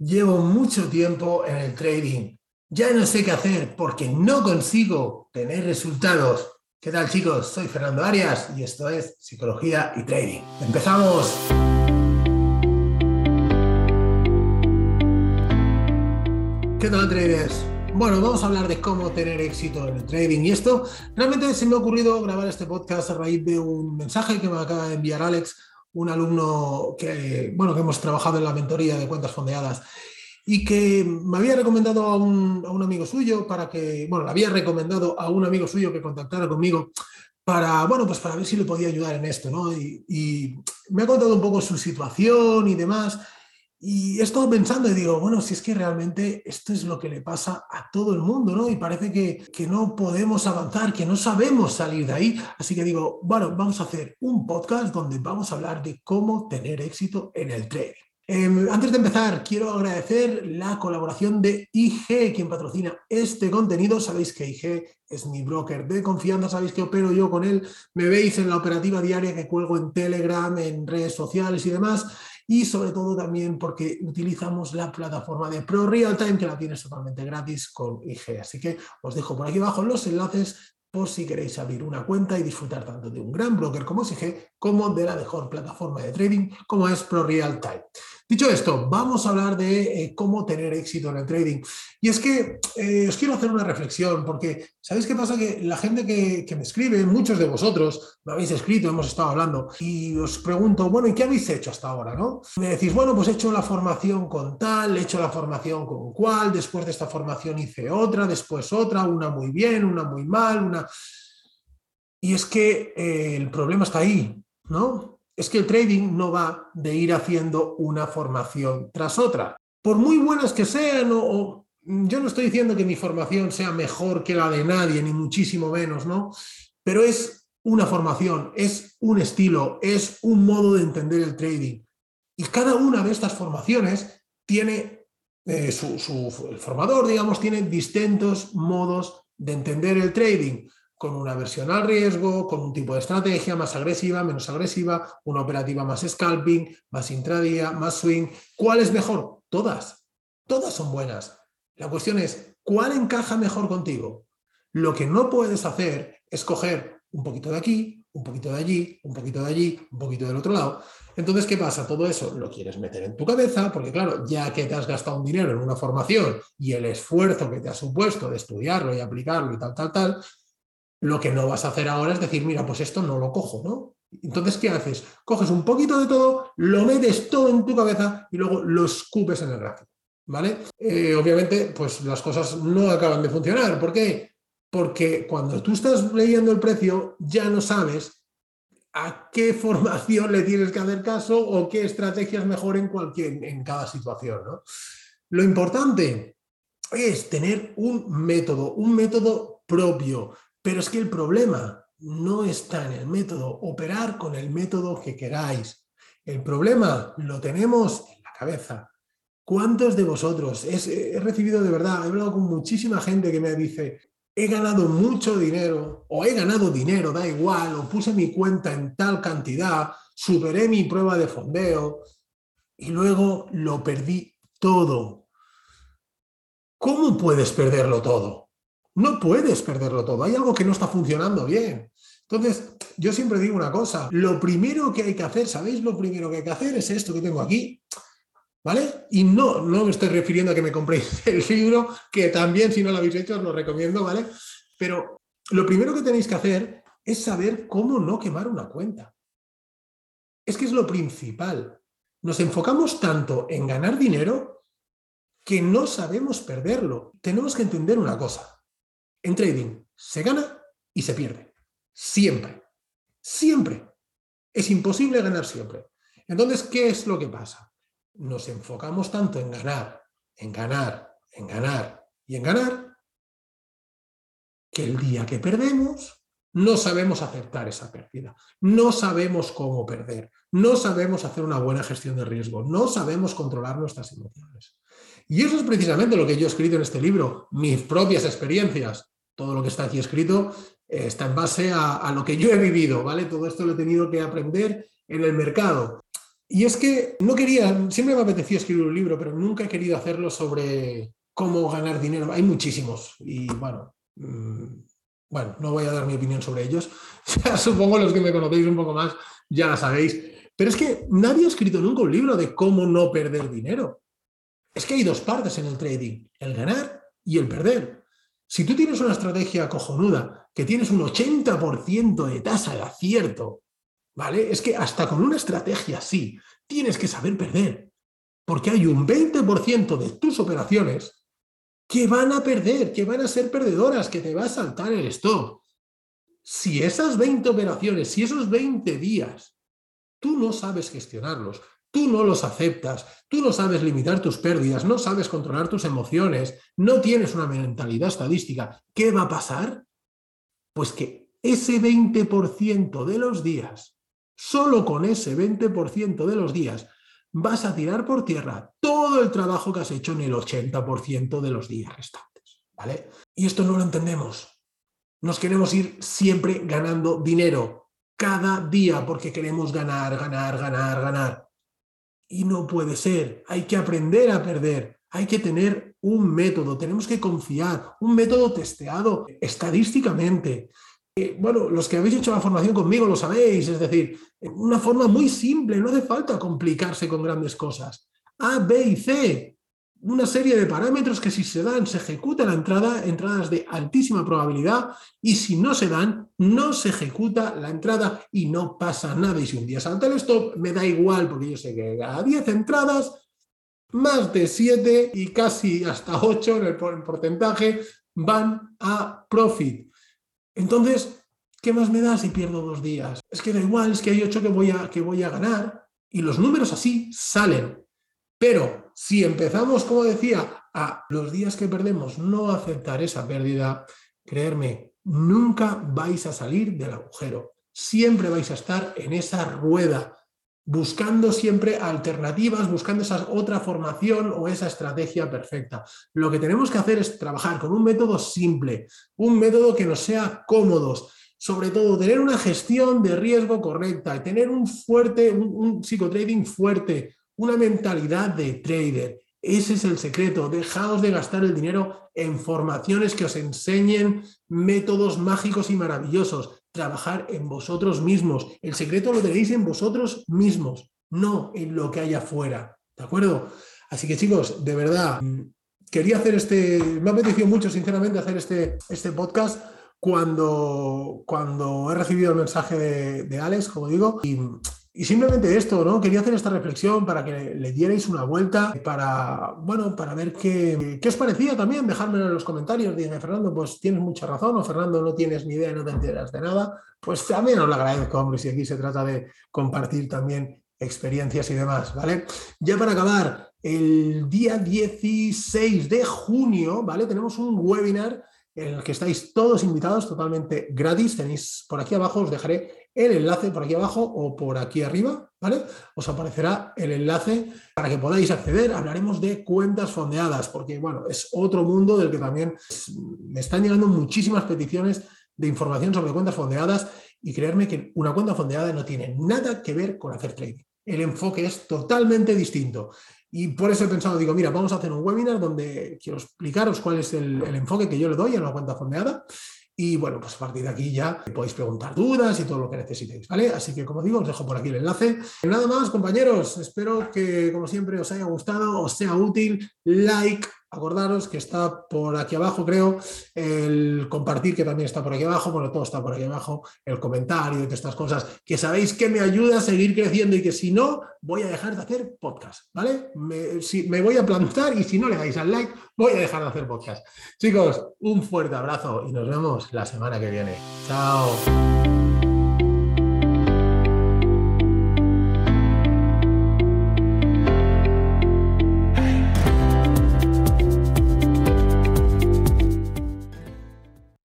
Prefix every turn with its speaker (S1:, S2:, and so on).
S1: Llevo mucho tiempo en el trading. Ya no sé qué hacer porque no consigo tener resultados. ¿Qué tal chicos? Soy Fernando Arias y esto es Psicología y Trading. ¡Empezamos! ¿Qué tal traders? Bueno, vamos a hablar de cómo tener éxito en el trading y esto realmente se me ha ocurrido grabar este podcast a raíz de un mensaje que me acaba de enviar Alex un alumno que, bueno, que hemos trabajado en la mentoría de cuentas fondeadas y que me había recomendado a un, a un, amigo suyo para que, bueno, le había recomendado a un amigo suyo que contactara conmigo para, bueno, pues para ver si le podía ayudar en esto, ¿no? Y, y me ha contado un poco su situación y demás. Y he estado pensando y digo, bueno, si es que realmente esto es lo que le pasa a todo el mundo, ¿no? Y parece que, que, no podemos avanzar, que no sabemos salir de ahí. Así que digo, bueno, vamos a hacer un podcast donde vamos a hablar de cómo tener éxito en el trading. Eh, antes de empezar, quiero agradecer la colaboración de IG, quien patrocina este contenido. Sabéis que IG es mi broker de confianza, sabéis que opero yo con él. Me veis en la operativa diaria que cuelgo en Telegram, en redes sociales y demás y sobre todo también porque utilizamos la plataforma de Pro Real Time que la tienes totalmente gratis con IG. Así que os dejo por aquí abajo los enlaces por si queréis abrir una cuenta y disfrutar tanto de un gran broker como es IG como de la mejor plataforma de trading como es Pro Real Time. Dicho esto, vamos a hablar de eh, cómo tener éxito en el trading. Y es que eh, os quiero hacer una reflexión, porque ¿sabéis qué pasa? Que la gente que, me escribe, muchos de vosotros me habéis escrito, hemos estado hablando, y os pregunto, bueno, ¿y qué habéis hecho hasta ahora? ¿no? Me decís, bueno, pues he hecho la formación con tal, he hecho la formación con cual, después de esta formación hice otra, después otra, una muy bien, una muy mal, una... Y es que eh, el problema está ahí, ¿no? Es que el trading no va de ir haciendo una formación tras otra. Por muy buenas que sean, yo no estoy diciendo que mi formación sea mejor que la de nadie, ni muchísimo menos, ¿no? Pero es una formación, es un estilo, es un modo de entender el trading. Y cada una de estas formaciones tiene, eh, su, su, el formador, digamos, tiene distintos modos de entender el trading con una versión al riesgo, con un tipo de estrategia más agresiva, menos agresiva, una operativa más scalping, más intradía, más swing. ¿Cuál es mejor? Todas. Todas son buenas. La cuestión es, ¿cuál encaja mejor contigo? Lo que no puedes hacer es coger un poquito de aquí, un poquito de allí, un poquito de allí, un poquito del otro lado. Entonces, ¿qué pasa? Todo eso lo quieres meter en tu cabeza, porque claro, ya que te has gastado un dinero en una formación y el esfuerzo que te ha supuesto de estudiarlo y aplicarlo y tal, tal, tal, lo que no vas a hacer ahora es decir, mira, pues esto no lo cojo, ¿no? Entonces, ¿qué haces? Coges un poquito de todo, lo metes todo en tu cabeza y luego lo escupes en el gráfico, ¿vale? Eh, obviamente, pues las cosas no acaban de funcionar. ¿Por qué? Porque cuando tú estás leyendo el precio, ya no sabes a qué formación le tienes que hacer caso o qué estrategias mejor en, cualquier, en cada situación, ¿no? Lo importante es tener un método, un método propio, pero es que el problema no está en el método, operar con el método que queráis. El problema lo tenemos en la cabeza. ¿Cuántos de vosotros? He recibido de verdad, he hablado con muchísima gente que me dice, he ganado mucho dinero o he ganado dinero, da igual, o puse mi cuenta en tal cantidad, superé mi prueba de fondeo y luego lo perdí todo. ¿Cómo puedes perderlo todo? No puedes perderlo todo, hay algo que no está funcionando bien. Entonces, yo siempre digo una cosa, lo primero que hay que hacer, ¿sabéis? Lo primero que hay que hacer es esto que tengo aquí, ¿vale? Y no, no me estoy refiriendo a que me compréis el libro, que también si no lo habéis hecho os lo recomiendo, ¿vale? Pero lo primero que tenéis que hacer es saber cómo no quemar una cuenta. Es que es lo principal. Nos enfocamos tanto en ganar dinero que no sabemos perderlo. Tenemos que entender una cosa. En trading se gana y se pierde. Siempre. Siempre. Es imposible ganar siempre. Entonces, ¿qué es lo que pasa? Nos enfocamos tanto en ganar, en ganar, en ganar y en ganar, que el día que perdemos no sabemos aceptar esa pérdida, no sabemos cómo perder, no sabemos hacer una buena gestión de riesgo, no sabemos controlar nuestras emociones. Y eso es precisamente lo que yo he escrito en este libro, mis propias experiencias todo lo que está aquí escrito eh, está en base a, lo que yo he vivido, ¿vale? Todo esto lo he tenido que aprender en el mercado. Y es que no quería, siempre me apetecía escribir un libro, pero nunca he querido hacerlo sobre cómo ganar dinero. Hay muchísimos y bueno, mm, bueno, no voy a dar mi opinión sobre ellos. supongo los que me conocéis un poco más ya la sabéis. Pero es que nadie ha escrito nunca un libro de cómo no perder dinero. Es que hay dos partes en el trading, el ganar y el perder. Si tú tienes una estrategia cojonuda, que tienes un 80% de tasa de acierto, ¿vale? Es que hasta con una estrategia así, tienes que saber perder. Porque hay un 20% de tus operaciones que van a perder, que van a ser perdedoras, que te va a saltar el stop. Si esas 20 operaciones, si esos 20 días, tú no sabes gestionarlos, tú no los aceptas, tú no sabes limitar tus pérdidas, no sabes controlar tus emociones, no tienes una mentalidad estadística, ¿qué va a pasar? Pues que ese 20% de los días, solo con ese 20% de los días, vas a tirar por tierra todo el trabajo que has hecho en el 80% de los días restantes. ¿vale? Y esto no lo entendemos. Nos queremos ir siempre ganando dinero, cada día, porque queremos ganar, ganar, ganar, ganar. Y no puede ser. Hay que aprender a perder. Hay que tener un método. Tenemos que confiar. Un método testeado estadísticamente. Eh, bueno, los que habéis hecho la formación conmigo lo sabéis. Es decir, una forma muy simple. No hace falta complicarse con grandes cosas. A, B y C una serie de parámetros que si se dan se ejecuta la entrada, entradas de altísima probabilidad, y si no se dan, no se ejecuta la entrada y no pasa nada. Y si un día salta el stop, me da igual, porque yo sé que a 10 entradas, más de 7 y casi hasta 8 en el porcentaje van a profit. Entonces, ¿qué más me da si pierdo dos días? Es que da igual, es que hay 8 que voy a, que voy a ganar y los números así salen. Pero si empezamos, como decía, a los días que perdemos no aceptar esa pérdida, creerme, nunca vais a salir del agujero. Siempre vais a estar en esa rueda, buscando siempre alternativas, buscando esa otra formación o esa estrategia perfecta. Lo que tenemos que hacer es trabajar con un método simple, un método que nos sea cómodo, sobre todo tener una gestión de riesgo correcta tener un fuerte, un, un psicotrading fuerte, una mentalidad de trader. Ese es el secreto. Dejaos de gastar el dinero en formaciones que os enseñen métodos mágicos y maravillosos. Trabajar en vosotros mismos. El secreto lo tenéis en vosotros mismos, no en lo que hay afuera. ¿De acuerdo? Así que chicos, de verdad, quería hacer este, me ha apetecido mucho sinceramente hacer este, este podcast cuando, cuando he recibido el mensaje de, de Alex, como digo, y simplemente esto, ¿no? Quería hacer esta reflexión para que le dierais una vuelta, para, bueno, para ver qué, qué os parecía también, dejármelo en los comentarios. Dije, Fernando, pues tienes mucha razón, o Fernando, no tienes ni idea no te enteras de nada. Pues también os lo agradezco, hombre, si aquí se trata de compartir también experiencias y demás, ¿vale? Ya para acabar, el día 16 de junio, ¿vale? Tenemos un webinar en el que estáis todos invitados totalmente gratis. Tenéis por aquí abajo, os dejaré el enlace por aquí abajo o por aquí arriba, ¿vale? Os aparecerá el enlace para que podáis acceder. Hablaremos de cuentas fondeadas, porque, bueno, es otro mundo del que también me están llegando muchísimas peticiones de información sobre cuentas fondeadas y creerme que una cuenta fondeada no tiene nada que ver con hacer trading. El enfoque es totalmente distinto. Y por eso he pensado, digo, mira, vamos a hacer un webinar donde quiero explicaros cuál es el, enfoque que yo le doy a una cuenta fondeada y bueno, pues a partir de aquí ya podéis preguntar dudas y todo lo que necesitéis, ¿vale? Así que como digo, os dejo por aquí el enlace. Nada más, compañeros, espero que como siempre os haya gustado, os sea útil. Like, acordaros que está por aquí abajo, creo, el compartir que también está por aquí abajo, bueno, todo está por aquí abajo, el comentario y todas estas cosas, que sabéis que me ayuda a seguir creciendo y que si no, voy a dejar de hacer podcast, ¿vale? Me, me voy a plantar y si no le dais al like, voy a dejar de hacer podcast. Chicos, un fuerte abrazo y nos vemos la semana que viene. Chao.